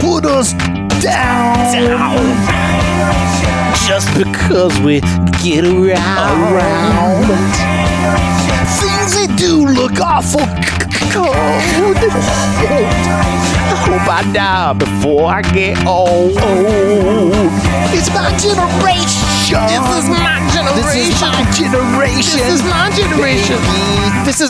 put us down, just because we get around. Things they do look awful cold. I hope I die before I get old. It's my generation. This is my generation. This is my generation. This is my generation. This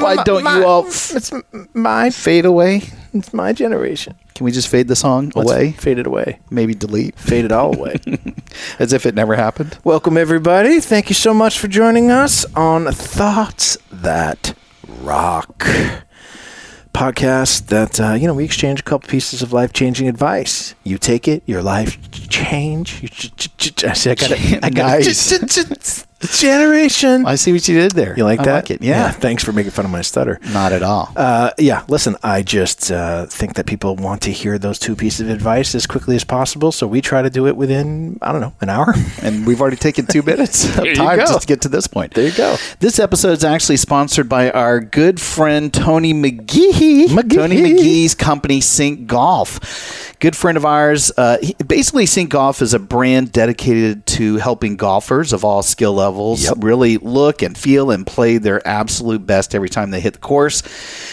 Why my- don't my- you all It's m- my. fade away? It's my generation. Can we just fade the song Let's away? Fade it away. Maybe delete, Fade it all away. as if it never happened. Welcome, everybody. Thank you so much for joining us on Thoughts That Rock podcast. That uh, you know, we exchange a couple pieces of life changing advice. You take it, your life change. You ch- ch- ch- I see, I got it. I got Nice. it. Generation. I see what you did there. You like I that? Like it. Yeah. Thanks for making fun of my stutter. Not at all. Uh, yeah, listen, I just uh, think that people want to hear those two pieces of advice as quickly as possible. So we try to do it within, I don't know, an hour. and we've already taken two minutes of time just to get to this point. There you go. This episode is actually sponsored by our good friend Tony McGee. McGee. Tony McGee's company, Sync Golf. Good friend of ours. Uh, he, basically, Sync Golf is a brand dedicated to helping golfers of all skill levels Yep. really look and feel and play their absolute best every time they hit the course.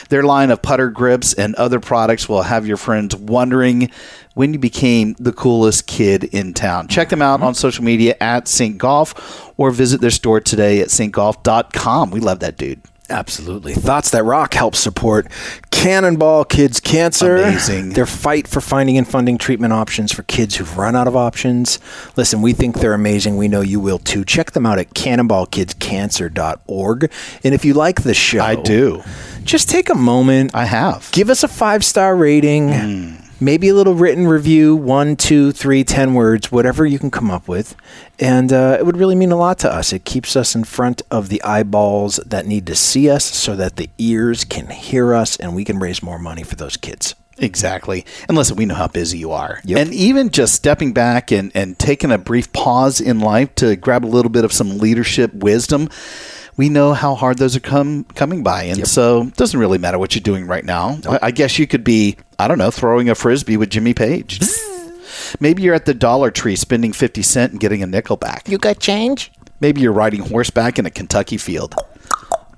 Their line of putter grips and other products will have your friends wondering when you became the coolest kid in town. Check them out on social media at Sync Golf or visit their store today at syncgolf.com. We love that dude. Absolutely. Thoughts That Rock helps support Cannonball Kids Cancer. Amazing. Their fight for finding and funding treatment options for kids who've run out of options. Listen, we think they're amazing. We know you will too. Check them out at cannonballkidscancer.org. And if you like the show, I do. Just take a moment. I have. give us a five star rating, Hmm. Maybe a little written review, one, two, three, ten words, whatever you can come up with, and uh, it would really mean a lot to us. It keeps us in front of the eyeballs that need to see us, so that the ears can hear us, and we can raise more money for those kids. Exactly. And listen, we know how busy you are. Yep. And even just stepping back and, and taking a brief pause in life to grab a little bit of some leadership wisdom, we know how hard those are come coming by. And so it doesn't really matter what you're doing right now. I, I guess you could be, I don't know, throwing a frisbee with Jimmy Page. Maybe you're at the Dollar Tree spending 50 cent and getting a nickel back. You got change? Maybe you're riding horseback in a Kentucky field.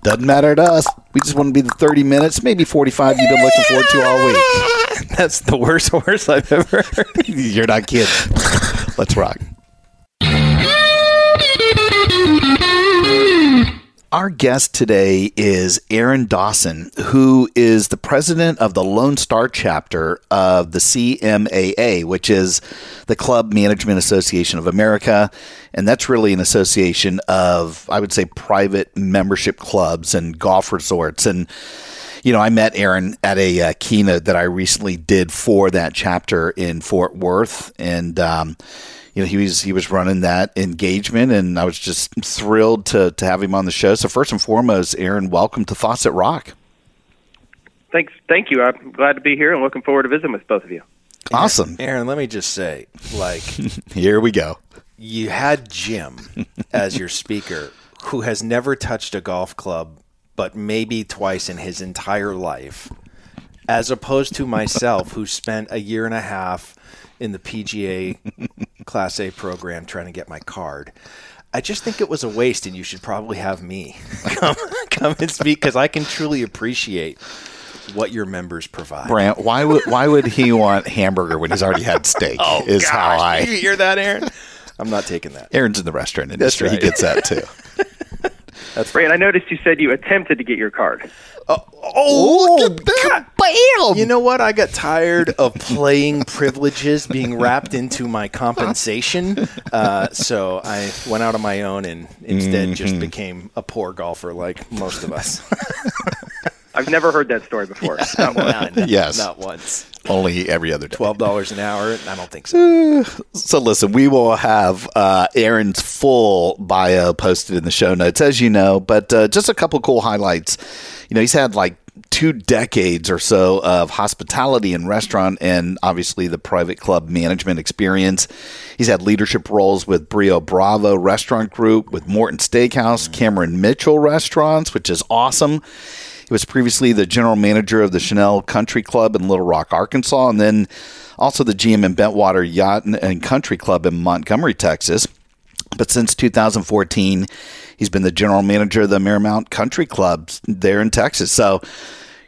Doesn't matter to us. We just want to be the 30 minutes, maybe 45 you've been looking forward to all week. That's the worst horse I've ever heard. You're not kidding. Let's rock. Our guest today is Aaron Dawson, who is the president of the Lone Star chapter of the CMAA, which is the Club Management Association of America. And that's really an association of, I would say, private membership clubs and golf resorts. And you know, I met Aaron at a uh, keynote that I recently did for that chapter in Fort Worth, and um, you know, he was he was running that engagement, and I was just thrilled to to have him on the show. So first and foremost, Aaron, welcome to Thoughts at Rock. Thanks, thank you. I'm glad to be here and looking forward to visiting with both of you. Awesome. Aaron, let me just say, like, Here we go. you had Jim as your speaker who has never touched a golf club but maybe twice in his entire life as opposed to myself who spent a year and a half in the PGA Class A program trying to get my card. I just think it was a waste, and you should probably have me come, come and speak because I can truly appreciate what your members provide. Brant, why would why would he want hamburger when he's already had steak? Oh, is how you I. hear that, Aaron? I'm not taking that. Aaron's in the restaurant industry. right. He gets that too. Brant, I noticed you said you attempted to get your card. Oh, look at that! Bam. You know what? I got tired of playing privileges being wrapped into my compensation, uh, so I went out on my own and instead just became a poor golfer like most of us. I've never heard that story before. Not once. None. Yes. Not once. Only every other day. Twelve dollars an hour? I don't think so. So listen, we will have uh, Aaron's full bio posted in the show notes, as you know. But uh, just a couple cool highlights. You know, he's had like two decades or so of hospitality and restaurant, and obviously the private club management experience. He's had leadership roles with Brio Bravo Restaurant Group, with Morton Steakhouse, Cameron Mitchell Restaurants, which is awesome. He was previously the general manager of the Chenal Country Club in Little Rock, Arkansas, and then also the GM in Bentwater Yacht and Country Club in Montgomery, Texas. But since 2014, he's been the general manager of the Miramont Country Club there in Texas. So,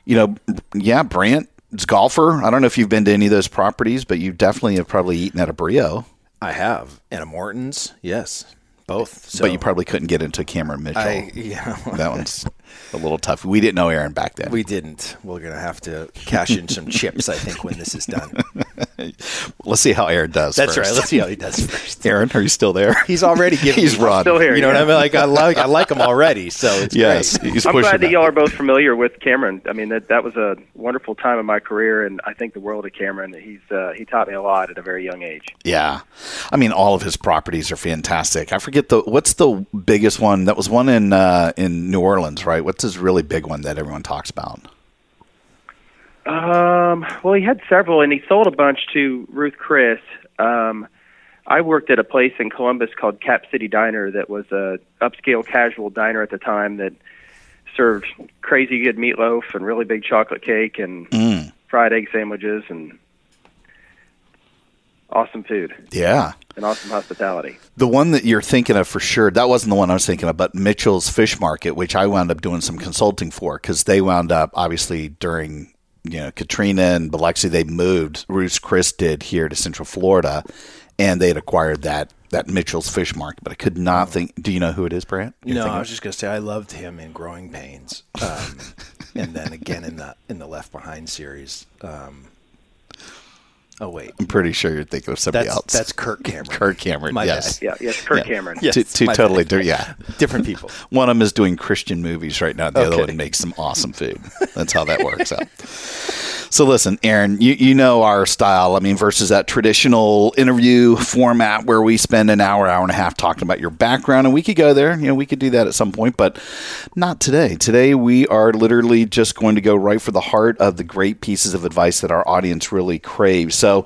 you know, yeah, Brant it's golfer. I don't know if you've been to any of those properties, but you definitely have probably eaten at a Brio. I have. And a Morton's, yes. Both. So but you probably couldn't get into Cameron Mitchell. I yeah. that one's a little tough. We didn't know Aaron back then. We didn't. We're gonna have to cash in some chips, I think, when this is done. Let's see how Aaron does. That's first. right. Let's see how he does first. Aaron, are you still there? He's already giving. He's me- run. Still here. You know yeah. what I mean? Like I like I like him already. So it's Yes, great. he's I'm pushing glad that that. y'all are both familiar with Cameron. I mean, that that was a wonderful time in my career, and I think the world of Cameron. He's uh, he taught me a lot at a very young age. Yeah, I mean, all of his properties are fantastic. I forget the what's the biggest one. That was one in uh, in New Orleans, right? What's his really big one that everyone talks about? Um, well, he had several, and he sold a bunch to Ruth Chris. Um, I worked at a place in Columbus called Cap City Diner that was a upscale casual diner at the time that served crazy good meatloaf and really big chocolate cake and Mm. fried egg sandwiches and awesome food Yeah, and awesome hospitality. the one that you're thinking of for sure. That wasn't the one I was thinking of, but Mitchell's Fish Market, which I wound up doing some consulting for because they wound up obviously during you know Katrina and Biloxi, they moved. Ruth Chris did here to Central Florida, and they had acquired that. That Mitchell's Fish Market, but I could not think. Do you know who it is, Brant? You're No, thinking I was just gonna say I loved him in Growing Pains, um, and then again in the in the Left Behind series. Um, oh wait, I'm pretty sure you're thinking of somebody that's else. that's Kirk Cameron. Kirk Cameron. My yes. bad. Yeah, yes, Kurt Yeah. Cameron. Yes, two two totally bad. different. Yeah. Different people. One of them is doing Christian movies right now. The other one makes some awesome food. That's how that works out. So listen, Aaron, you, you know our style. I mean, versus that traditional interview format where we spend an hour, hour and a half talking about your background, and we could go there. You know, we could do that at some point, but not today. Today we are literally just going to go right for the heart of the great pieces of advice that our audience really craves. So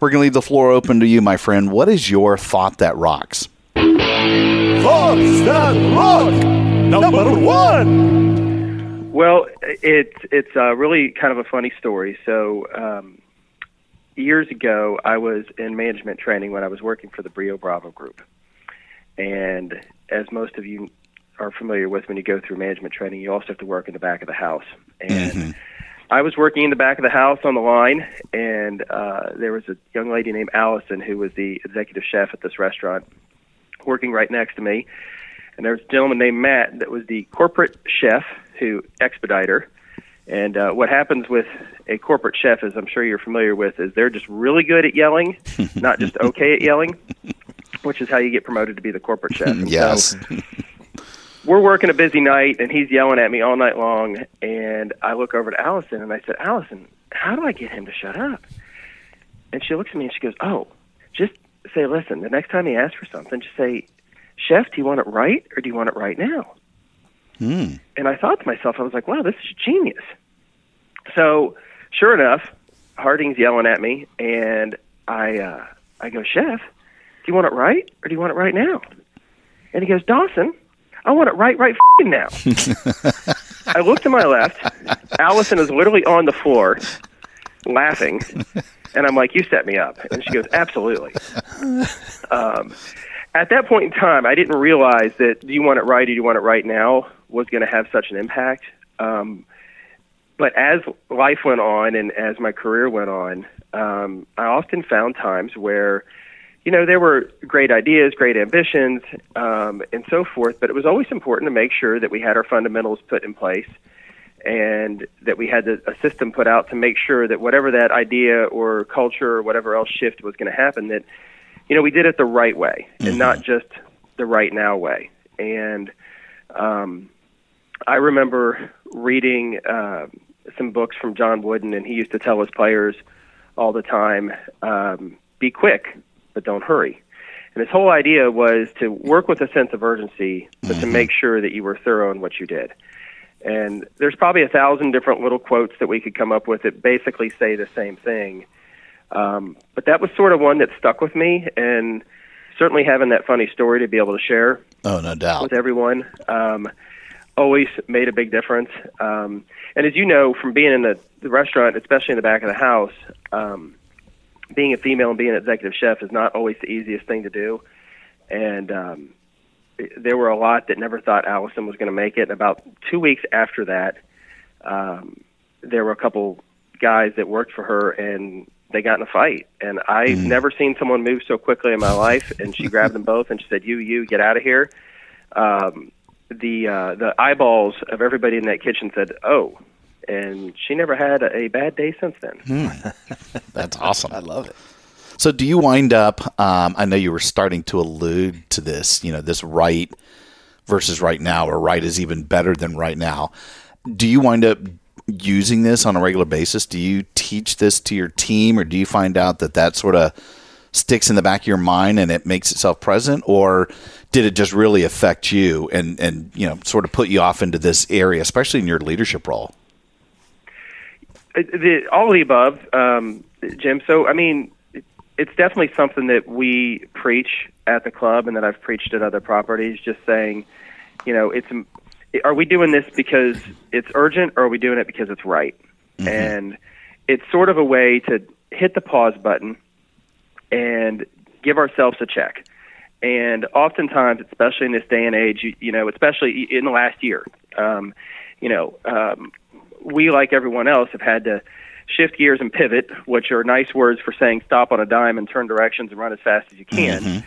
we're going to leave the floor open to you, my friend. What is your thought that rocks? Thoughts that rock. Number one. Well, it's it's uh, really kind of a funny story. So um, years ago, I was in management training when I was working for the Brio Bravo Group, and as most of you are familiar with, when you go through management training, you also have to work in the back of the house. And I was working in the back of the house on the line, and uh, there was a young lady named Allison who was the executive chef at this restaurant, working right next to me and there was a gentleman named Matt that was the corporate chef who expediter. And uh, what happens with a corporate chef, as I'm sure you're familiar with, is they're just really good at yelling, not just okay at yelling, which is how you get promoted to be the corporate chef. And Yes. So we're working a busy night, and he's yelling at me all night long. And I look over to Allison, and I said, Allison, how do I get him to shut up? And she looks at me and she goes, Oh, just say, listen, the next time he asks for something, just say, Chef, do you want it right or do you want it right now? Hmm. And I thought to myself, I was like, wow, this is genius. So, sure enough, Harding's yelling at me, and I, uh, I go, Chef, do you want it right or do you want it right now? And he goes, Dawson, I want it right, right fing now. I look to my left. Allison is literally on the floor, laughing, and I'm like, "You set me up." And she goes, "Absolutely." Um, at that point in time, I didn't realize that "Do you want it right? or Do you want it right now?" Was going to have such an impact. Um, but as life went on and as my career went on, um, I often found times where, you know, there were great ideas, great ambitions, um, and so forth. But it was always important to make sure that we had our fundamentals put in place and that we had the, a system put out to make sure that whatever that idea or culture or whatever else shift was going to happen, that you know we did it the right way and not just the right now way. And um, I remember reading uh, some books from John Wooden, and he used to tell his players all the time, um, "Be quick, but don't hurry." And his whole idea was to work with a sense of urgency, but to make sure that you were thorough in what you did. And there's probably a thousand different little quotes that we could come up with that basically say the same thing. Um, but that was sort of one that stuck with me, and certainly having that funny story to be able to share Oh, no doubt. with everyone um, always made a big difference. Um, and as you know from being in the, the restaurant, especially in the back of the house, um, being a female and being an executive chef is not always the easiest thing to do. And um, there were a lot that never thought Allison was going to make it. About two weeks after that, um, there were a couple guys that worked for her, and they got in a fight. And I've never seen someone move so quickly in my life. And she grabbed them both, and she said, "You, you, get out of here." Um, the uh, the eyeballs of everybody in that kitchen said, "Oh." And she never had a bad day since then. That's awesome. I love it. So, do you wind up? Um, I know you were starting to allude to this. You know, this right versus right now, or right is even better than right now. Do you wind up using this on a regular basis? Do you teach this to your team, or do you find out that that sort of sticks in the back of your mind and it makes itself present, or did it just really affect you and and you know sort of put you off into this area, especially in your leadership role? Uh, the, all of the above, um, Jim. So, I mean, it's definitely something that we preach at the club and that I've preached at other properties, just saying, you know, it's are we doing this because it's urgent or are we doing it because it's right? And it's sort of a way to hit the pause button and give ourselves a check. And oftentimes, especially in this day and age, you, you know, especially in the last year, um, you know, um, we, like everyone else, have had to shift gears and pivot, which are nice words for saying stop on a dime and turn directions and run as fast as you can.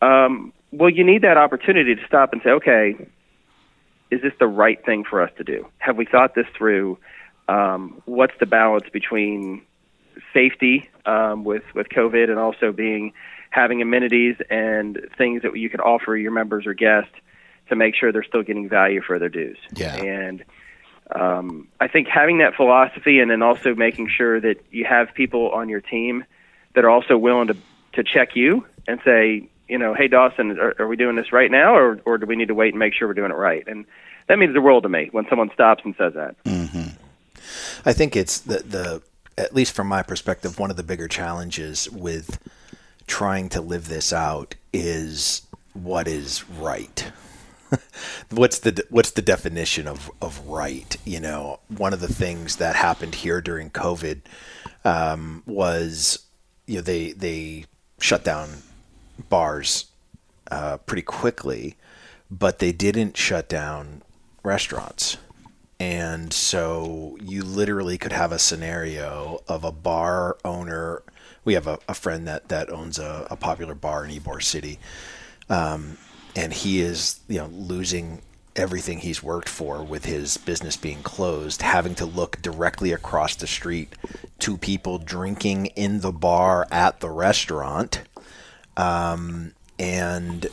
Um, well, you need that opportunity to stop and say, okay, is this the right thing for us to do? Have we thought this through? Um, what's the balance between safety um, with with COVID and also being having amenities and things that you can offer your members or guests to make sure they're still getting value for their dues. Yeah. And um, I think having that philosophy and then also making sure that you have people on your team that are also willing to to check you and say, you know, hey Dawson, are, are we doing this right now, or or do we need to wait and make sure we're doing it right? And that means the world to me when someone stops and says that. I think it's the the at least from my perspective, one of the bigger challenges with trying to live this out is what is right. what's the what's the definition of of right? You know, one of the things that happened here during COVID um, was you know they they shut down bars uh, pretty quickly, but they didn't shut down restaurants. And so you literally could have a scenario of a bar owner. We have a, a friend that, that owns a, a popular bar in Ybor City. Um, and he is, you know, losing everything he's worked for with his business being closed, having to look directly across the street to people drinking in the bar at the restaurant. Um, and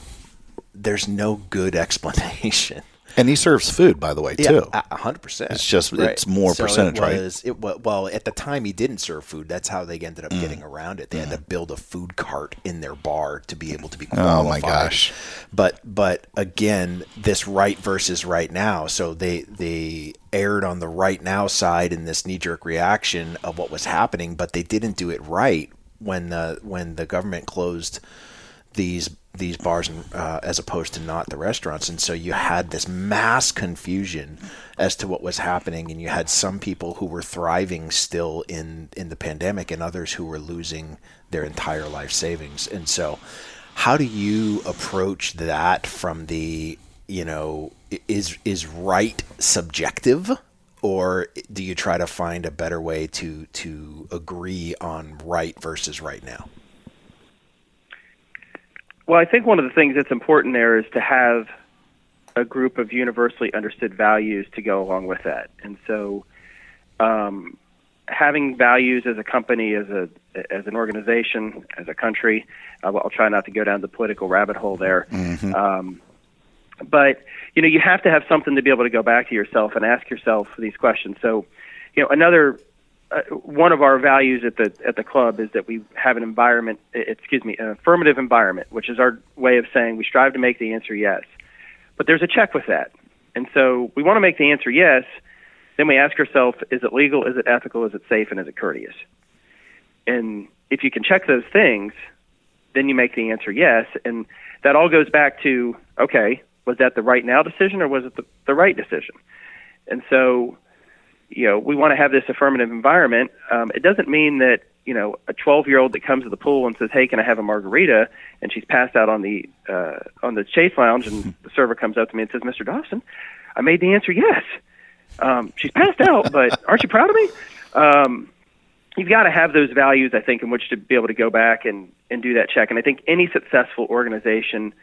there's no good explanation. And he serves food, by the way, too. Yeah, a hundred percent. It's just- it's more percentage, it right? It well, at the time he didn't serve food. That's how they ended up Mm. getting around it. They had to build a food cart in their bar to be able to be Oh, my gosh. But but again, this right versus right now. So they they erred on the right now side in this knee jerk reaction of what was happening, but they didn't do it right when the when the government closed these these bars uh, as opposed to not the restaurants. And so you had this mass confusion as to what was happening and you had some people who were thriving still in in the pandemic and others who were losing their entire life savings. And so how do you approach that from the you know is is right subjective or do you try to find a better way to to agree on right versus right now Well, I think one of the things that's important there is to have a group of universally understood values to go along with that. And so, um, having values as a company, as a as an organization, as a country, uh, well, I'll try not to go down the political rabbit hole there. Um, but you know you have to have something to be able to go back to yourself and ask yourself these questions. So, you know, another uh, one of our values at the at the club is that we have an environment. Excuse me, an affirmative environment, which is our way of saying we strive to make the answer yes. But there's a check with that, and so we want to make the answer yes. Then we ask ourselves: Is it legal? Is it ethical? Is it safe? And is it courteous? And if you can check those things, then you make the answer yes. And that all goes back to okay, was that the right now decision or was it the, the right decision? And so, you know, we want to have this affirmative environment. Um, it doesn't mean that you know a 12 year old that comes to the pool and says, "Hey, can I have a margarita?" and she's passed out on the uh, on the chase lounge, and the server comes up to me and says, "Mr. Dawson, I made the answer yes." Um, she's passed out, but aren't you proud of me? Um, you've got to have those values, I think, in which to be able to go back and, and do that check. And I think any successful organization,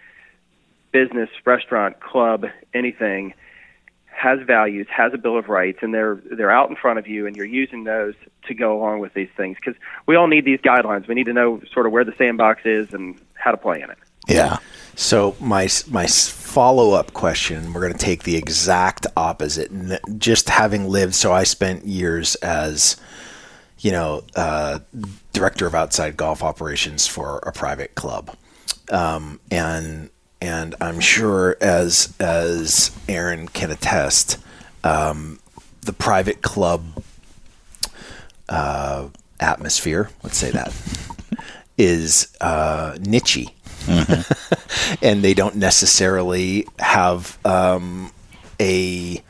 business, restaurant, club, anything, has values, has a bill of rights, and they're they're out in front of you, and you're using those to go along with these things because we all need these guidelines. We need to know sort of where the sandbox is and how to play in it. Yeah. So my my follow up question, we're going to take the exact opposite. Just having lived, so I spent years as you know, uh, director of outside golf operations for a private club, um, and and I'm sure as as Aaron can attest, um, the private club uh, atmosphere, let's say that, is uh, nichey. Mm-hmm. and they don't necessarily have um, a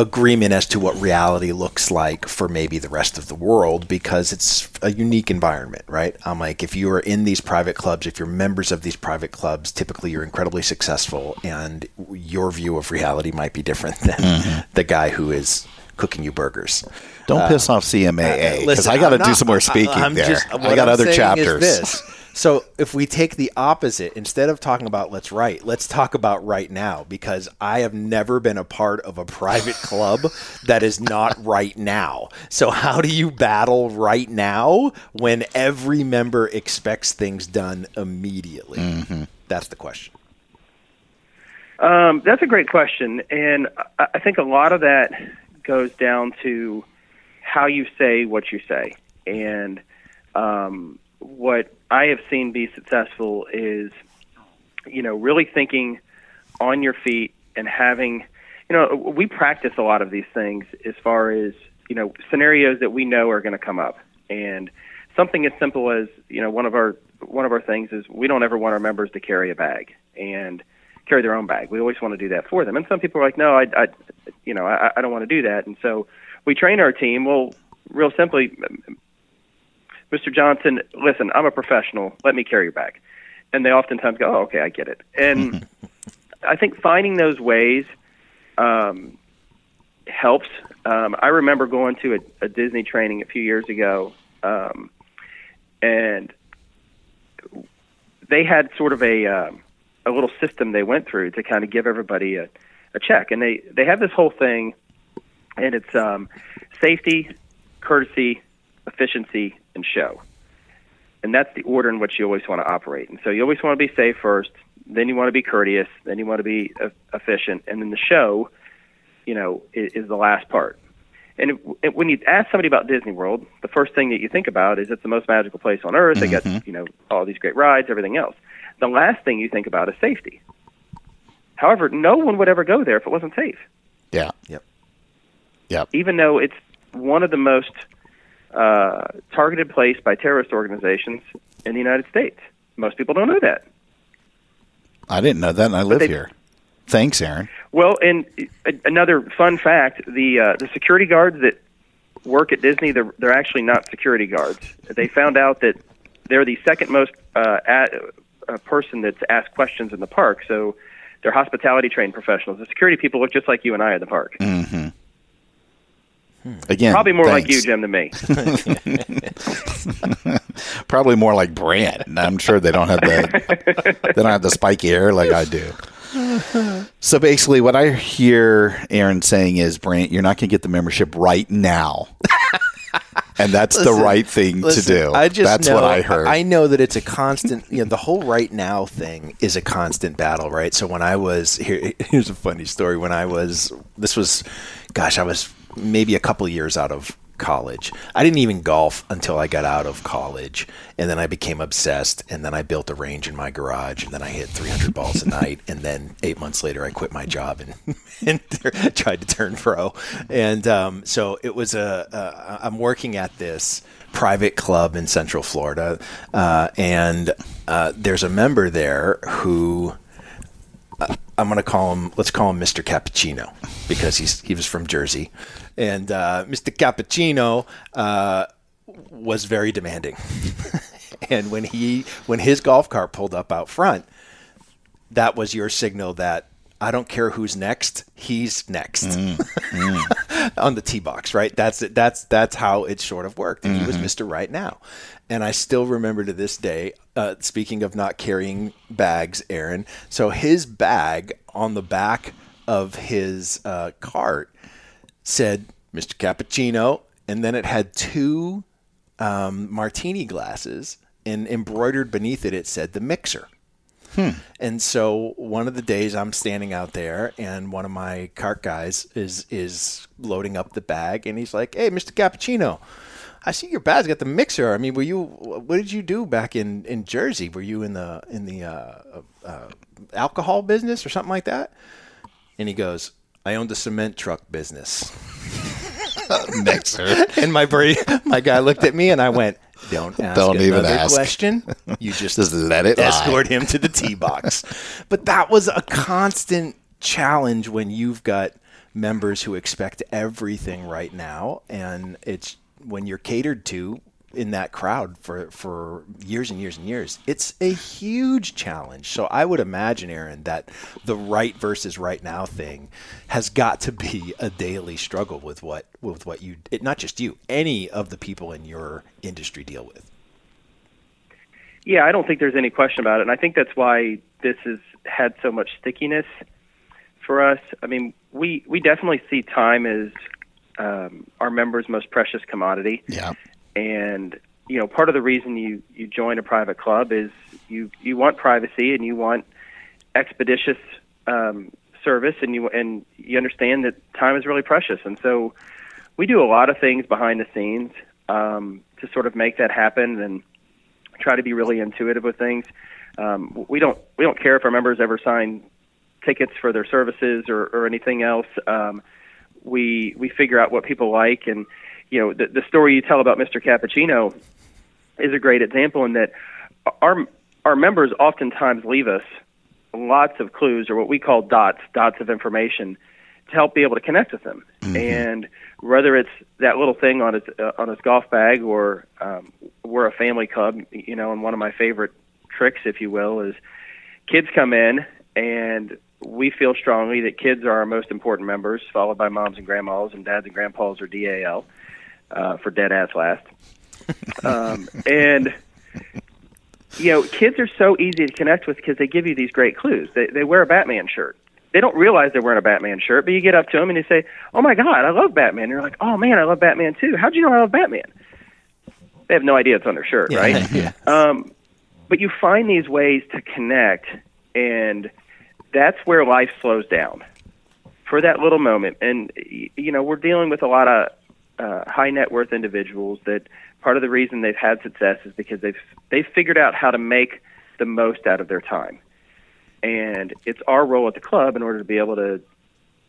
agreement as to what reality looks like for maybe the rest of the world because it's a unique environment, right? I'm like, if you are in these private clubs, if you're members of these private clubs, typically you're incredibly successful, and your view of reality might be different than mm-hmm. the guy who is cooking you burgers. Don't uh, piss off CMAA because uh, I got to do some more speaking I, there. Just, I got I'm other chapters. So if we take the opposite, instead of talking about let's write, let's talk about right now because I have never been a part of a private club that is not right now. So how do you battle right now when every member expects things done immediately? Mm-hmm. That's the question. Um, that's a great question, and I think a lot of that goes down to how you say what you say, and um, what I have seen be successful is, you know, really thinking on your feet and having, you know, we practice a lot of these things as far as, you know, scenarios that we know are going to come up. And something as simple as, you know, one of our one of our things is we don't ever want our members to carry a bag and carry their own bag. We always want to do that for them. And some people are like, no, I, I you know, I, I don't want to do that. And so we train our team. Well, real simply, Mr. Johnson, listen, I'm a professional. Let me carry your bag. And they oftentimes go, oh, okay, I get it. And I think finding those ways um, helps. Um, I remember going to a, a Disney training a few years ago, um, and they had sort of a uh, a little system they went through to kind of give everybody a, a check, and they they have this whole thing, and it's um, safety, courtesy, efficiency, and show. And that's the order in which you always want to operate. And so you always want to be safe first, then you want to be courteous, then you want to be efficient, and then the show, you know, is, is the last part. And it, when you ask somebody about Disney World, the first thing that you think about is it's the most magical place on earth. Mm-hmm. They got you know all these great rides, everything else. The last thing you think about is safety. However, no one would ever go there if it wasn't safe. Yeah. Yep. Yep. Even though it's one of the most uh, targeted place by terrorist organizations in the United States. Most people don't know that. I didn't know that, and I live they, here. Thanks, Aaron. Well, and another fun fact: the uh, the security guards that work at Disney, they're they're actually not security guards. They found out that they're the second most uh, at, uh, person that's asked questions in the park. So they're hospitality trained professionals. The security people look just like you and I at the park. Mm-hmm. Again, probably more thanks. like you, Jim, than me. probably more like Brant. I'm sure they don't have the they don't have the spiky hair like I do. So basically, what I hear Aaron saying is, Brant, you're not going to get the membership right now. and that's the right thing listen, to do. I just that's know, what I heard. I know that it's a constant. You know, the whole right now thing is a constant battle, right? So when I was here, here's a funny story. When I was, this was, gosh, I was maybe a couple years out of college. I didn't even golf until I got out of college, and then I became obsessed. And then I built a range in my garage, and then I hit 300 balls a night. And then eight months later, I quit my job and, and tried to turn pro. And um, so it was I'm working at this private club in Central Florida, uh, and uh, there's a member there who. Uh, I'm going to call him. Let's call him Mr. Cappuccino because he's he was from Jersey, and uh, Mr. Cappuccino uh, was very demanding. and when he when his golf cart pulled up out front, that was your signal that I don't care who's next, he's next on the tee box, right? That's it. That's that's how it sort of worked. And he was Mister Right Now, and I still remember to this day. Uh, speaking of not carrying bags, Aaron. So his bag on the back of his uh, cart said Mr. Cappuccino, and then it had two um, martini glasses, and embroidered beneath it, it said the mixer. And so one of the days I'm standing out there and one of my cart guys is is loading up the bag and he's like, "Hey, Mr. Cappuccino, I see your bag's got the mixer. I mean, were you what did you do back in in Jersey? Were you in the in the uh, uh, alcohol business or something like that?" And he goes, "I owned a cement truck business." Mixer. And my buddy, my guy looked at me and I went, "Don't ask Don't even ask. question. You just Just let it lie. escort him to the tee box." but that was a constant challenge when you've got members who expect everything right now, and it's when you're catered to in that crowd for for years and years and years. It's a huge challenge. So I would imagine, Aaron, that the right versus right now thing has got to be a daily struggle with what with what you it, not just you, any of the people in your industry deal with. Yeah, I don't think there's any question about it, and I think that's why this has had so much stickiness for us. I mean, we we definitely see time as um, our members' most precious commodity, Yeah. and you know, part of the reason you you join a private club is you you want privacy and you want expeditious um, service, and you and you understand that time is really precious, and so we do a lot of things behind the scenes um, to sort of make that happen and try to be really intuitive with things. Um, we don't we don't care if our members ever sign tickets for their services or, or anything else. Um, we we figure out what people like, and you know the the story you tell about Mr. Cappuccino is a great example in that our our members oftentimes leave us lots of clues or what we call dots dots of information to help be able to connect with them. And whether it's that little thing on his uh, on his golf bag or um, we're a family club, you know, and one of my favorite tricks, if you will, is kids come in and we feel strongly that kids are our most important members, followed by moms and grandmas, and dads and grandpas are DAL uh, for dead ass last. um, and you know, kids are so easy to connect with because they give you these great clues. They they wear a Batman shirt. They don't realize they're wearing a Batman shirt, but you get up to them and you say, "Oh my God, I love Batman." And you're like, "Oh man, I love Batman too." How'd you know I love Batman? They have no idea it's on their shirt, right? yeah. Um, but you find these ways to connect, and that's where life slows down for that little moment. And you know, we're dealing with a lot of uh, high net worth individuals that part of the reason they've had success is because they've they've figured out how to make the most out of their time. And it's our role at the club in order to be able to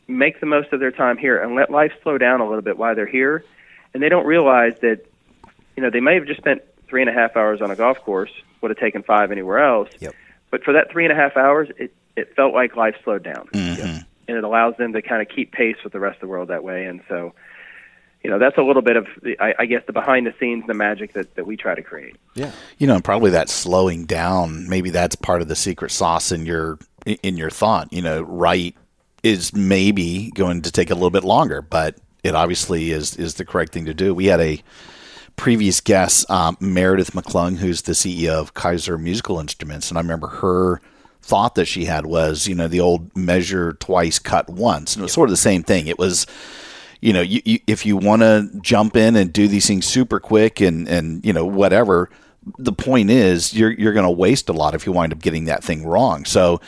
make the most of their time here and let life slow down a little bit while they're here. And they don't realize that, you know, they may have just spent three and a half hours on a golf course, would have taken five anywhere else. Yep. But for that three and a half hours, it, it felt like life slowed down. And it allows them to kind of keep pace with the rest of the world that way. And so, you know, that's a little bit of, the, I, I guess, the behind the scenes, the magic that, that we try to create. Yeah. You know, and probably that slowing down. Maybe that's part of the secret sauce in your in your thought. You know, right is maybe going to take a little bit longer, but it obviously is is the correct thing to do. We had a previous guest, um, Meredith McClung, who's the CEO of Kyser Musical Instruments, and I remember her thought that she had was, you know, the old measure twice, cut once, and it was sort of the same thing. It was you know, you, you, if you want to jump in and do these things super quick and and you know whatever, the point is you're you're going to waste a lot if you wind up getting that thing wrong. So,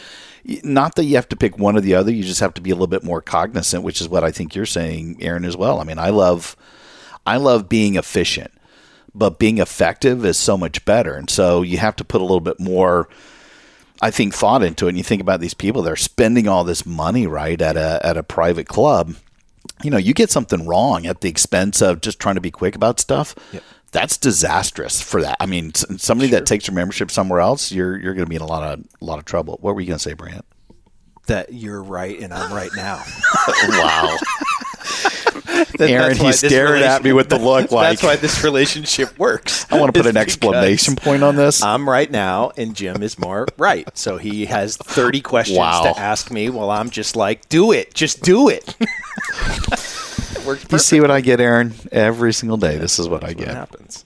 not that you have to pick one or the other, you just have to be a little bit more cognizant, which is what I think you're saying, Aaron, as well. I mean, I love I love being efficient, but being effective is so much better, and so you have to put a little bit more. I think thought into it, and you think about these people they're spending all this money right at a at a private club. You know, you get something wrong at the expense of just trying to be quick about stuff. Yep. That's disastrous for that. I mean, somebody that takes your membership somewhere else, you're you're going to be in a lot of a lot of trouble. What were you going to say, Brant? That you're right and I'm right now. wow, That- Aaron, that's why he's this staring at me with the look like That's why this relationship works. I want to put an exclamation point on this. I'm right now, and Jim is more right. So he has 30 questions Wow. to ask me. Well, I'm just like, do it, just do it. it You see what I get, Aaron? Every single day, this is what I get. What get. happens?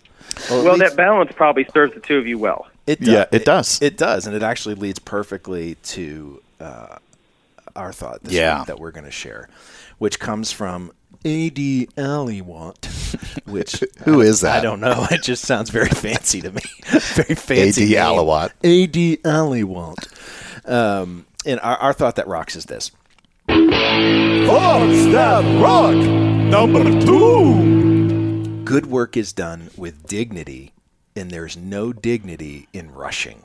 Well, that balance probably serves the two of you well. It Yeah, it does. It, does, and it actually leads perfectly to uh, our thought this Yeah. week that we're going to share, which comes from A.D. Allywant, which Who is that? I don't know. It just sounds very fancy to me. very fancy. A.D. name. A.D. Allywant. Um, and our, our thought that rocks is this. Thoughts that rock. Number two. Good work is done with dignity, and there's no dignity in rushing.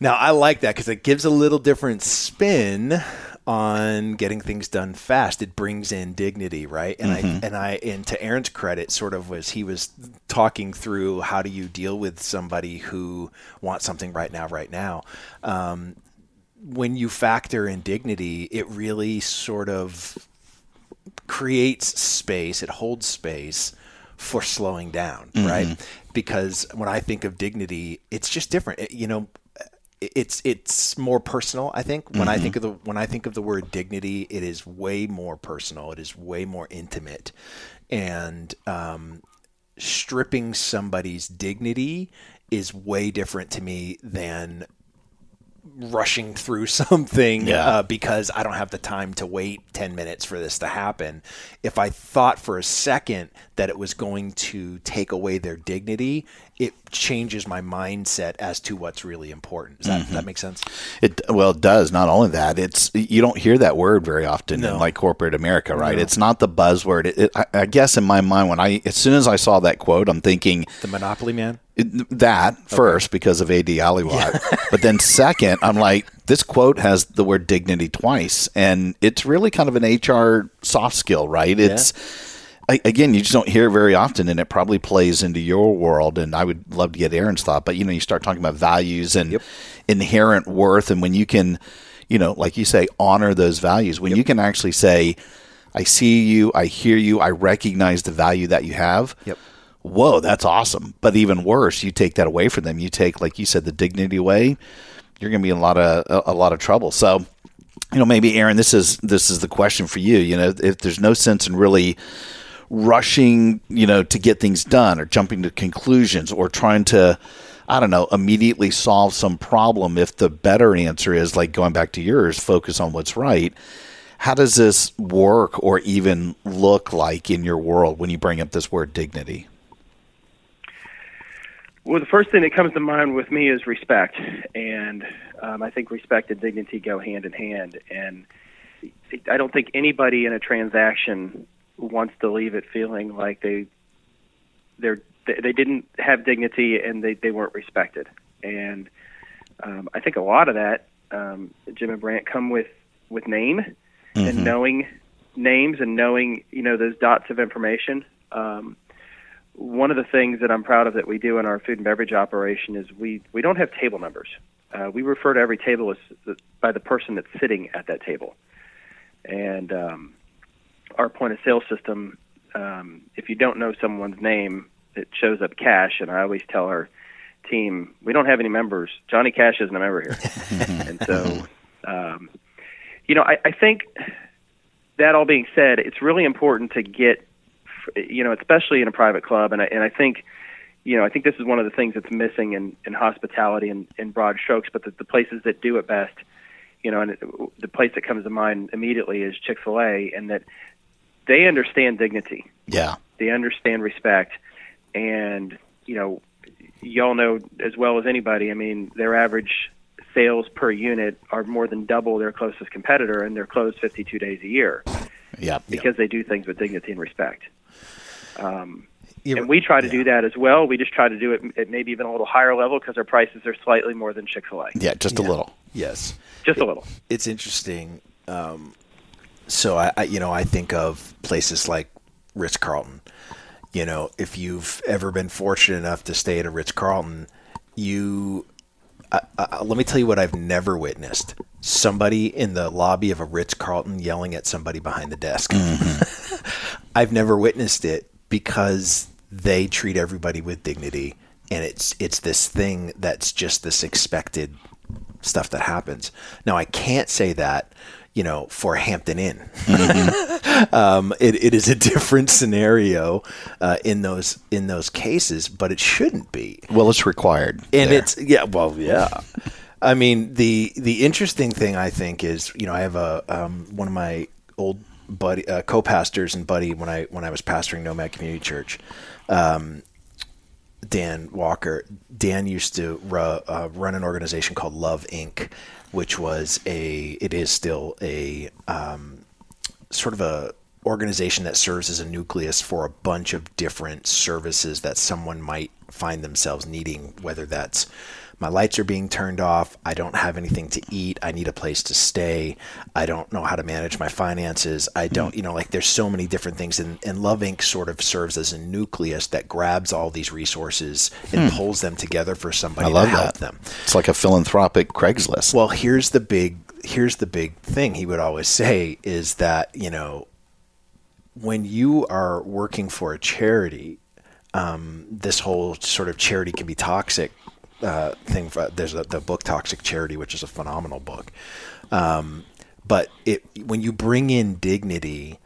Now, I like that because it gives a little different spin on getting things done fast. It brings in dignity, right? And I and I and to Aaron's credit, sort of was he was talking through how do you deal with somebody who wants something right now, right now. Um, when you factor in dignity, it really sort of creates space, it holds space for slowing down, right? Because when I think of dignity, it's just different. It- you know, it's it's more personal. I think when I think of the when I think of the word dignity, it is way more personal. It is way more intimate, and um, stripping somebody's dignity is way different to me than rushing through something Yeah. uh, because I don't have the time to wait 10 minutes for this to happen. If I thought for a second that it was going to take away their dignity, it changes my mindset as to what's really important. Does that, Mm-hmm. that make sense? It well, it does. Not only that, it's you don't hear that word very often in like corporate America, right? It's not the buzzword. It, it, I, I guess in my mind, when I as soon as I saw that quote, I'm thinking The Monopoly Man? that first because of A.D. Aliwat, but then second, I'm like, this quote has the word dignity twice, and it's really kind of an HR soft skill, right? It's I, again, you just don't hear it very often, and it probably plays into your world. And I would love to get Aaron's thought, but you know, you start talking about values and inherent worth, and when you can, you know, like you say, honor those values, when you can actually say, "I see you, I hear you, I recognize the value that you have." Yep. Whoa, that's awesome. But even worse, you take that away from them. You take, like you said, the dignity away. You're going to be in a lot of a, a lot of trouble. So, you know, maybe Aaron, this is this is the question for you. You know, if there's no sense in really rushing, you know, to get things done or jumping to conclusions or trying to, I don't know, immediately solve some problem. If the better answer is like going back to yours, focus on what's right. How does this work or even look like in your world when you bring up this word dignity? Well, the first thing that comes to mind with me is respect, and um, I think respect and dignity go hand in hand. And I don't think anybody in a transaction wants to leave it feeling like they they're they they didn't have dignity and they they weren't respected. And um, I think a lot of that, um, Jim and Brant, come with with name and knowing names and knowing you know those dots of information. Um, one of the things that I'm proud of that we do in our food and beverage operation is we we don't have table numbers. Uh, we refer to every table as by the person that's sitting at that table, and um, our point of sale system. Um, if you don't know someone's name, it shows up cash, and I always tell our team we don't have any members. Johnny Cash isn't a member here, and so um, you know I, I think that all being said, it's really important to get you know, especially in a private club. And I, and I think, you know, I think this is one of the things that's missing in, in hospitality and in broad strokes. But the, the places that do it best, you know, and the place that comes to mind immediately is Chick Fil A, and that they understand dignity. Yeah. They understand respect, and you know, y'all know as well as anybody. I mean, their average sales per unit are more than double their closest competitor, and they're closed 52 days a year Yeah. because they do things with dignity and respect. Um, You- and we try to yeah. do that as well. We just try to do it at maybe even a little higher level because our prices are slightly more than Chick Fil A, Yeah. Just a little. Yes. just a little. it's interesting. Um, so I, I, you know, I think of places like Ritz Carlton. You know, if you've ever been fortunate enough to stay at a Ritz Carlton, you I, I, let me tell you what I've never witnessed: somebody in the lobby of a Ritz Carlton yelling at somebody behind the desk. Mm-hmm. I've never witnessed it because they treat everybody with dignity, and it's it's this thing that's just this expected stuff that happens. Now I can't say that, you know, for Hampton Inn. um, it, it is a different scenario uh, in those in those cases, but it shouldn't be. Well, it's required. And there. it's yeah, well, yeah. I mean, the the interesting thing I think is, you know, I have a um, one of my old buddy uh, co-pastors and buddy when I when I was pastoring Nomad Community Church. Um, Dan Walker. Dan used to ru- uh, run an organization called Love Inc., which was a it is still a um, sort of a organization that serves as a nucleus for a bunch of different services that someone might find themselves needing whether that's my lights are being turned off. I don't have anything to eat. I need a place to stay. I don't know how to manage my finances. I don't you know like there's so many different things and, and love inc. sort of serves as a nucleus that grabs all these resources and pulls them together for somebody I love to help that. them. It's like a philanthropic Craigslist. well, here's the big here's the big thing he would always say is that, you know, when you are working for a charity, um, this whole sort of charity can be toxic uh, thing. For, there's a, the book Toxic Charity, which is a phenomenal book. Um, but it when you bring in dignity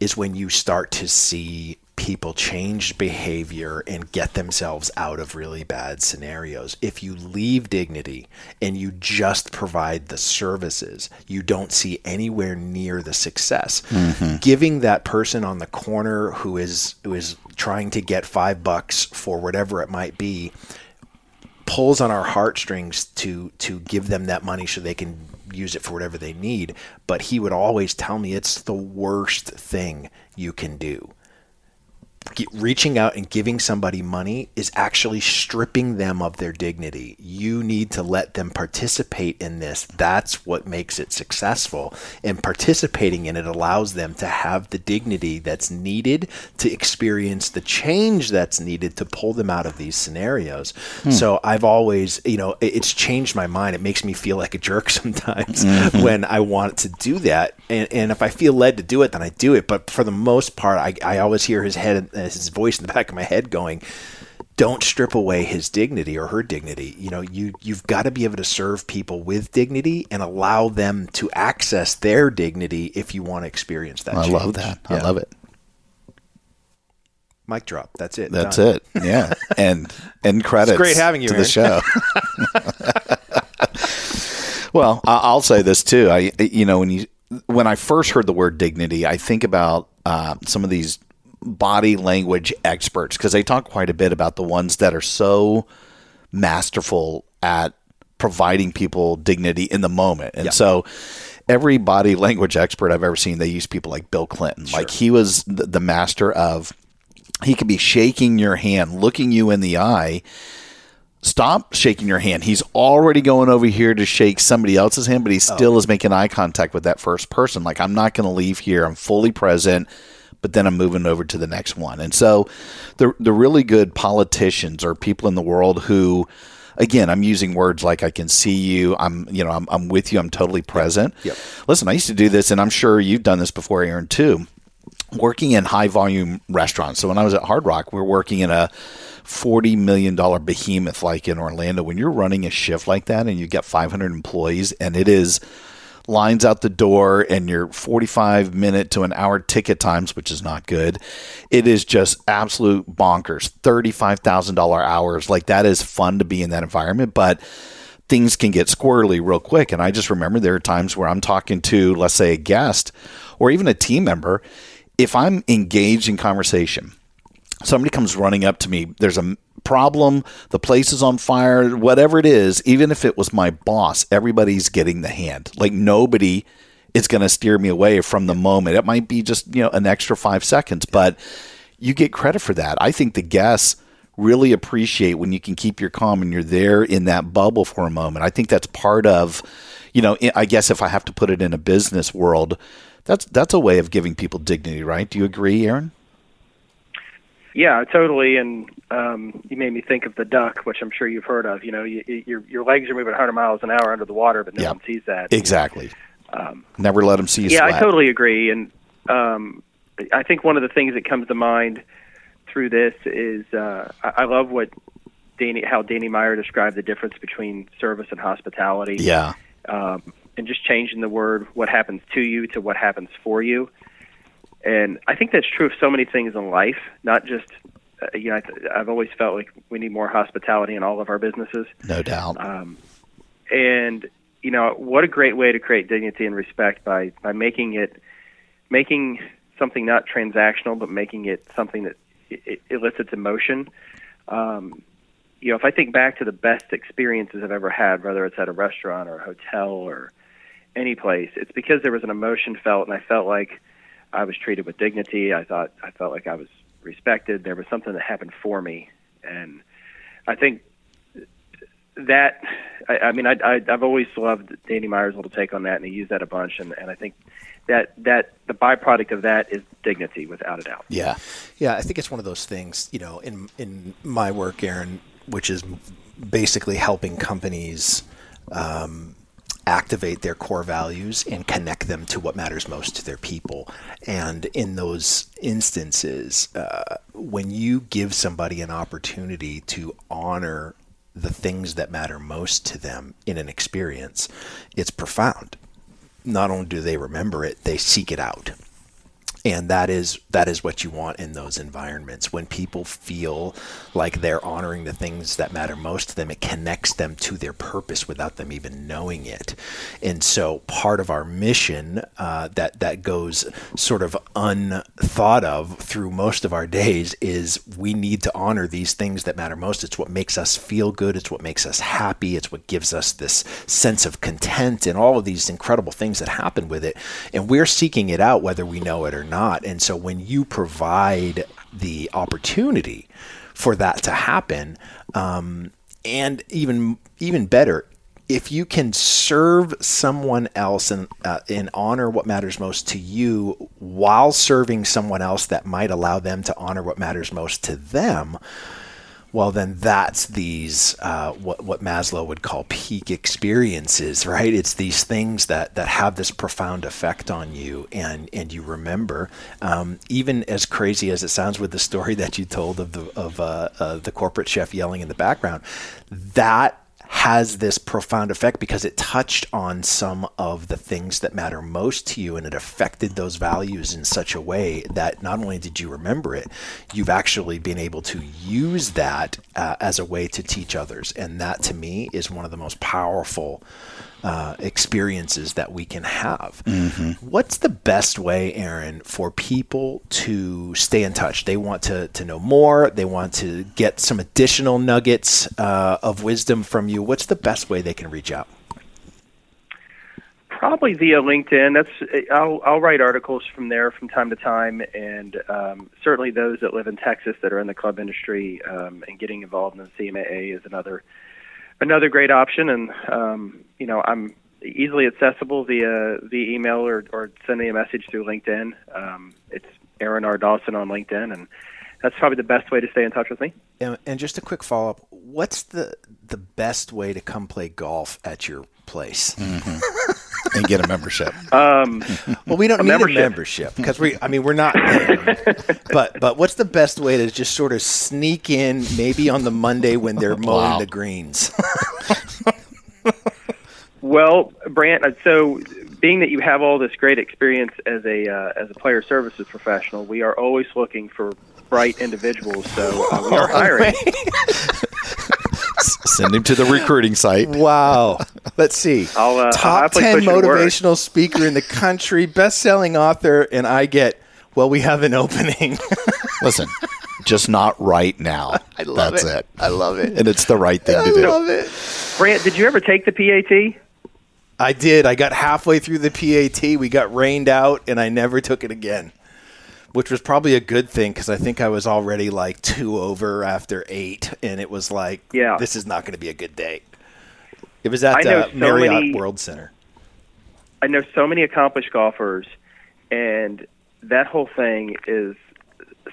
is when you start to see people change behavior and get themselves out of really bad scenarios. If you leave dignity and you just provide the services, you don't see anywhere near the success. Giving that person on the corner who is who is trying to get 5 bucks for whatever it might be pulls on our heartstrings to to give them that money so they can use it for whatever they need but he would always tell me it's the worst thing you can do reaching out and giving somebody money is actually stripping them of their dignity. You need to let them participate in this. That's what makes it successful. And participating in it allows them to have the dignity that's needed to experience the change that's needed to pull them out of these scenarios. Hmm. So I've always, you know, it- it's changed my mind. It makes me feel like a jerk sometimes mm-hmm. when I want to do that. And, and if I feel led to do it, then I do it. But for the most part, I, I always hear his head, his voice in the back of my head going, don't strip away his dignity or her dignity. You know, you you've got to be able to serve people with dignity and allow them to access their dignity if you want to experience that. I love change. that. I love it. Mic drop. That's it. That's Done. it. Yeah. And and credits. great having you, to the show. well, I'll say this too. I you know when you when I first heard the word dignity, I think about uh, some of these body language experts because they talk quite a bit about the ones that are so masterful at providing people dignity in the moment. And so every body language expert I've ever seen, they use people like Bill Clinton. Like he was the, the master of he could be shaking your hand, looking you in the eye. Stop shaking your hand. He's already going over here to shake somebody else's hand, but he oh. still is making eye contact with that first person. Like, I'm not going to leave here. I'm fully present, but then I'm moving over to the next one. And so the, the really good politicians or people in the world who, again, I'm using words like I can see you. I'm, you know, I'm, I'm with you. I'm totally present. Yep. Listen, I used to do this, and I'm sure you've done this before, Aaron, too working in high volume restaurants. So when I was at Hard Rock, we are working in a $40 million behemoth like in Orlando. When you're running a shift like that and you get 500 employees and it is lines out the door and your 45 minute to an hour ticket times, which is not good, it is just absolute bonkers. $35,000 hours. Like that is fun to be in that environment. But things can get squirrely real quick. And I just remember there are times where I'm talking to, let's say, a guest or even a team member, if I'm engaged in conversation, somebody comes running up to me, there's a problem, the place is on fire, whatever it is, even if it was my boss, everybody's getting the hand. Like nobody is going to steer me away from the moment. It might be just, you know, an extra 5 seconds, but you get credit for that. I think the guests really appreciate when you can keep your calm and you're there in that bubble for a moment. I think that's part of, you know, I guess if I have to put it in a business world, that's that's a way of giving people dignity, right? Do you agree, Aaron? Yeah, totally. And um, you made me think of the duck, which I'm sure you've heard of. You know, you, your your legs are moving 100 miles an hour under the water, but no Yeah. one sees that. Exactly. Um, Never let them see you yeah, sweat. I totally agree. And um, I think one of the things that comes to mind through this is uh, I, I love what Danny, how Danny Meyer described the difference between service and hospitality. Yeah. um, and just changing the word "what happens to you" to "what happens for you." And I think that's true of so many things in life, not just. Uh, you know, I th- I've always felt like we need more hospitality in all of our businesses. No doubt. Um, and you know, what a great way to create dignity and respect by by making it making something not transactional, but making it something that it, it elicits emotion. Um, you know, if I think back to the best experiences I've ever had, whether it's at a restaurant or a hotel or any place, it's because there was an emotion felt, and I felt like I was treated with dignity. I thought I felt like I was respected. There was something that happened for me, and I think that I, I mean I, I I've always loved Danny Meyer's little take on that, and he used that a bunch, and, and I think that that the byproduct of that is dignity, without a doubt. yeah. Yeah, I think it's one of those things, you know, in in my work, Aaron, which is basically helping companies um, activate their core values and connect them to what matters most to their people. And in those instances, uh, when you give somebody an opportunity to honor the things that matter most to them in an experience, it's profound. Not only do they remember it, they seek it out and that is that is what you want in those environments. When people feel like they're honoring the things that matter most to them it connects them to their purpose without them even knowing it. And so part of our mission uh, that that goes sort of unthought of through most of our days is we need to honor these things that matter most. It's what makes us feel good. It's what makes us happy. It's what gives us this sense of content and all of these incredible things that happen with it. And we're seeking it out whether we know it or not and so when you provide the opportunity for that to happen um, and even even better if you can serve someone else and uh, and honor what matters most to you while serving someone else that might allow them to honor what matters most to them well then that's these uh, what what Maslow would call peak experiences, right? It's these things that that have this profound effect on you, and and you remember, um, even as crazy as it sounds with the story that you told of the of uh, uh, the corporate chef yelling in the background, that has this profound effect because it touched on some of the things that matter most to you and it affected those values in such a way that not only did you remember it, you've actually been able to use that uh, as a way to teach others. And that to me is one of the most powerful uh, experiences that we can have. What's the best way, Aaron, for people to stay in touch? They want to, to know more, they want to get some additional nuggets uh, of wisdom from you. What's the best way they can reach out? Probably via LinkedIn. That's I'll I'll write articles from there from time to time, and um, certainly those that live in Texas that are in the club industry um, and getting involved in the CMAA is another another great option. And um, you know, I'm easily accessible via via email or or send me a message through LinkedIn. Um, it's Aaron R Dawson on LinkedIn, and that's probably the best way to stay in touch with me. And, and just a quick follow up: What's the the best way to come play golf at your place? and get a membership. Um, Well, we don't A need membership. a membership because we. I mean, we're not. paying. but but what's the best way to just sort of sneak in, maybe on the Monday when they're mowing Wow. the greens? Well, Brant, uh, so being that you have all this great experience as a uh, as a player services professional, we are always looking for bright individuals. So uh, we are hiring. Send him to the recruiting site. wow. Let's see. I'll, uh, I'll Top ten push your word. motivational speaker in the country, best-selling author, and I get Well, we have an opening. Listen, just not right now. I love That's it. it. I love it. And it's the right thing I to do. I love it. Brant, did you ever take the PAT? I did. I got halfway through the PAT. We got rained out, and I never took it again, which was probably a good thing because I think I was already like two over after eight, and it was like, Yeah. this is not going to be a good day. It was at uh, so Marriott many- World Center. I know so many accomplished golfers, and that whole thing is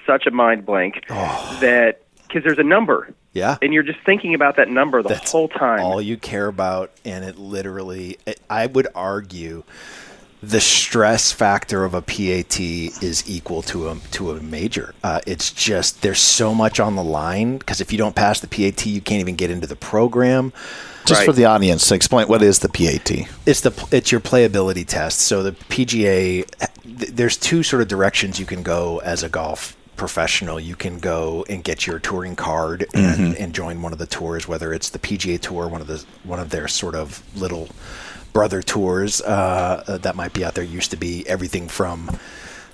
such a mind blank that because there's a number, Yeah. and you're just thinking about that number the That's whole time. all you care about, and it literally, I would argue, the stress factor of a PAT is equal to a to a major. Uh, it's just there's so much on the line because if you don't pass the PAT, you can't even get into the program. Just Right. for the audience, to explain what is the PAT? It's the it's your playability test. So the PGA, th- there's two sort of directions you can go as a golf professional. You can go and get your touring card and, and join one of the tours, whether it's the PGA Tour, one of the one of their sort of little brother tours uh, uh, that might be out there. Used to be everything from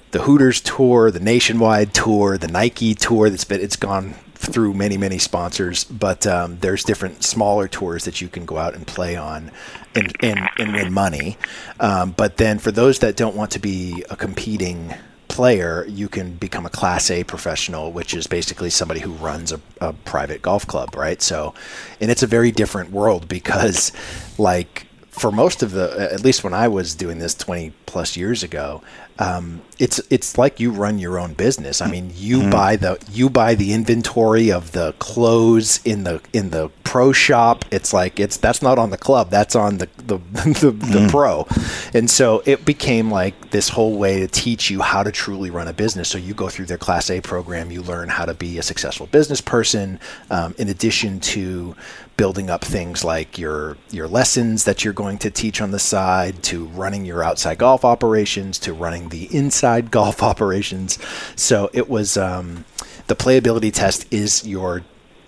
the Hooters tour, the Nationwide tour, the Nike tour. That's been it's gone through many many sponsors, but um, there's different smaller tours that you can go out and play on and and, and win money. Um, but then for those that don't want to be a competing player, you can become a Class A professional, which is basically somebody who runs a, a private golf club, right? So, and it's a very different world because, like for most of the at least when I was doing this 20 plus years ago um, it's it's like you run your own business. I mean you buy the you buy the inventory of the clothes in the in the pro shop. It's like it's that's not on the club. That's on the the, the, the pro. And so it became like this whole way to teach you how to truly run a business. So you go through their class A program. You learn how to be a successful business person. Um, in addition to building up things like your your lessons that you're going to teach on the side to running your outside golf operations to running the inside golf operations so it was um, the playability test is your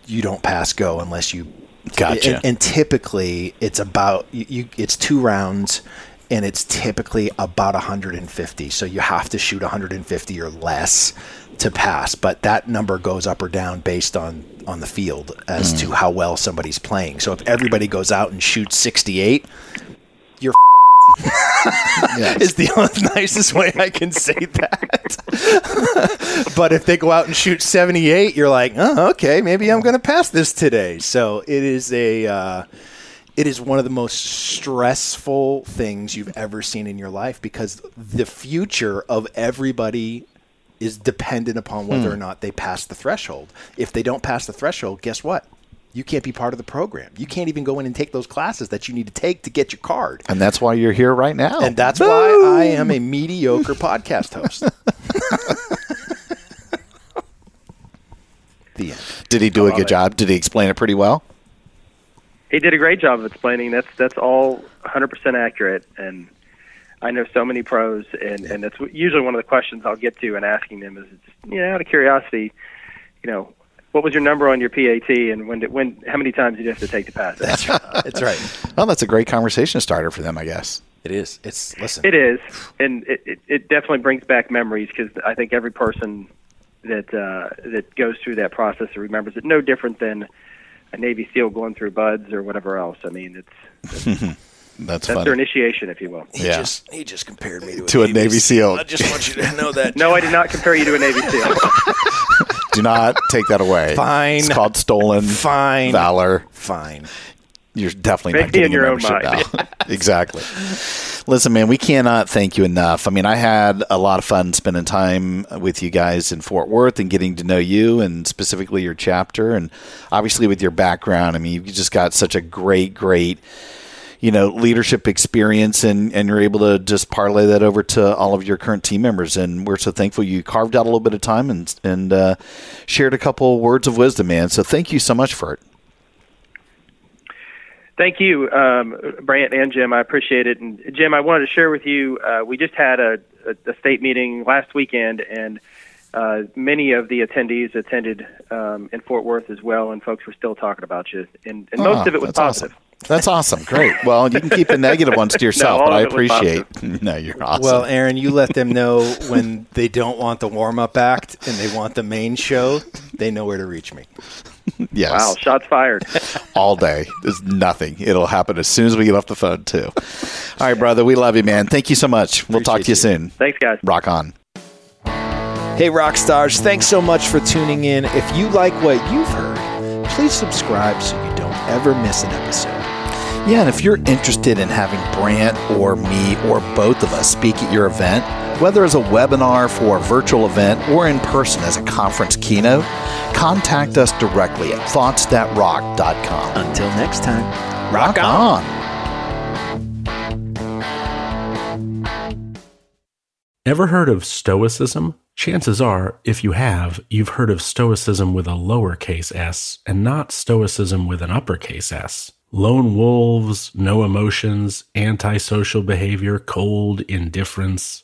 you don't pass go unless you Gotcha. and, and typically it's about you, you it's two rounds and it's typically about 150 so you have to shoot 150 or less to pass but that number goes up or down based on on the field as to how well somebody's playing so if everybody goes out and shoots 68 you're is the nicest way I can say that. but if they go out and shoot 78, you're like, oh, okay, maybe I'm going to pass this today. So it is a, uh, it is one of the most stressful things you've ever seen in your life because the future of everybody is dependent upon whether or hmm. not they pass the threshold. If they don't pass the threshold, guess what? You can't be part of the program. You can't even go in and take those classes that you need to take to get your card. And that's why you're here right now. And that's why I am a mediocre podcast host. the end. Did he do a good it. job? Did he explain it pretty well? He did a great job of explaining. That's that's all 100% accurate, and I know so many pros, and and that's usually one of the questions I'll get to and asking them is, just, you know, out of curiosity, you know, what was your number on your PAT, and when did, when how many times did you have to take to pass it? That's right. That's right. Well, that's a great conversation starter for them, I guess. It is. It's listen. It is, and it, it, it definitely brings back memories because I think every person that uh, that goes through that process remembers it no different than a Navy SEAL going through BUD/S or whatever else. I mean, it's That's, that's funny. their initiation, if you will. he yeah. just he just compared me to a, To a Navy SEAL. I just want you to know that. No, I did not compare you to a Navy SEAL. Do not take that away. Fine. It's called stolen Fine. valor. Fine. You're definitely Make not me in getting your a own membership mind. now. exactly. Listen, man, we cannot thank you enough. I mean, I had a lot of fun spending time with you guys in Fort Worth and getting to know you and specifically your chapter and obviously with your background. I mean, you just got such a great, great you know leadership experience and and you're able to just parlay that over to all of your current team members and we're so thankful you carved out a little bit of time and and uh, shared a couple words of wisdom man so thank you so much for it Thank you, um, Brant and Jim. I appreciate it. And Jim, I wanted to share with you. Uh, we just had a, a, a state meeting last weekend, and uh, many of the attendees attended um, in Fort Worth as well, and folks were still talking about you. And, and most Oh, of it was that's awesome. positive. That's awesome. Great. Well, you can keep the negative ones to yourself, all but I of it was appreciate. No, you're awesome. Well, Aaron, you let them know when they don't want the warm up act and they want the main show. They know where to reach me. yes. Wow, shots fired. all day. There's nothing. It'll happen as soon as we get off the phone, too. All right, brother. We love you, man. Thank you so much. We'll talk to you Appreciate soon. Thanks, guys. Rock on. Hey, rock stars, thanks so much for tuning in. If you like what you've heard, please subscribe so you don't ever miss an episode. Yeah, and if you're interested in having Brant or me or both of us speak at your event, whether as a webinar for a virtual event or in person as a conference keynote, contact us directly at thoughtsthatrock.com. Until next time, Rock on. Ever heard of Stoicism? Chances are, if you have, you've heard of Stoicism with a lowercase s and not Stoicism with an uppercase s. Lone wolves, no emotions, antisocial behavior, cold indifference.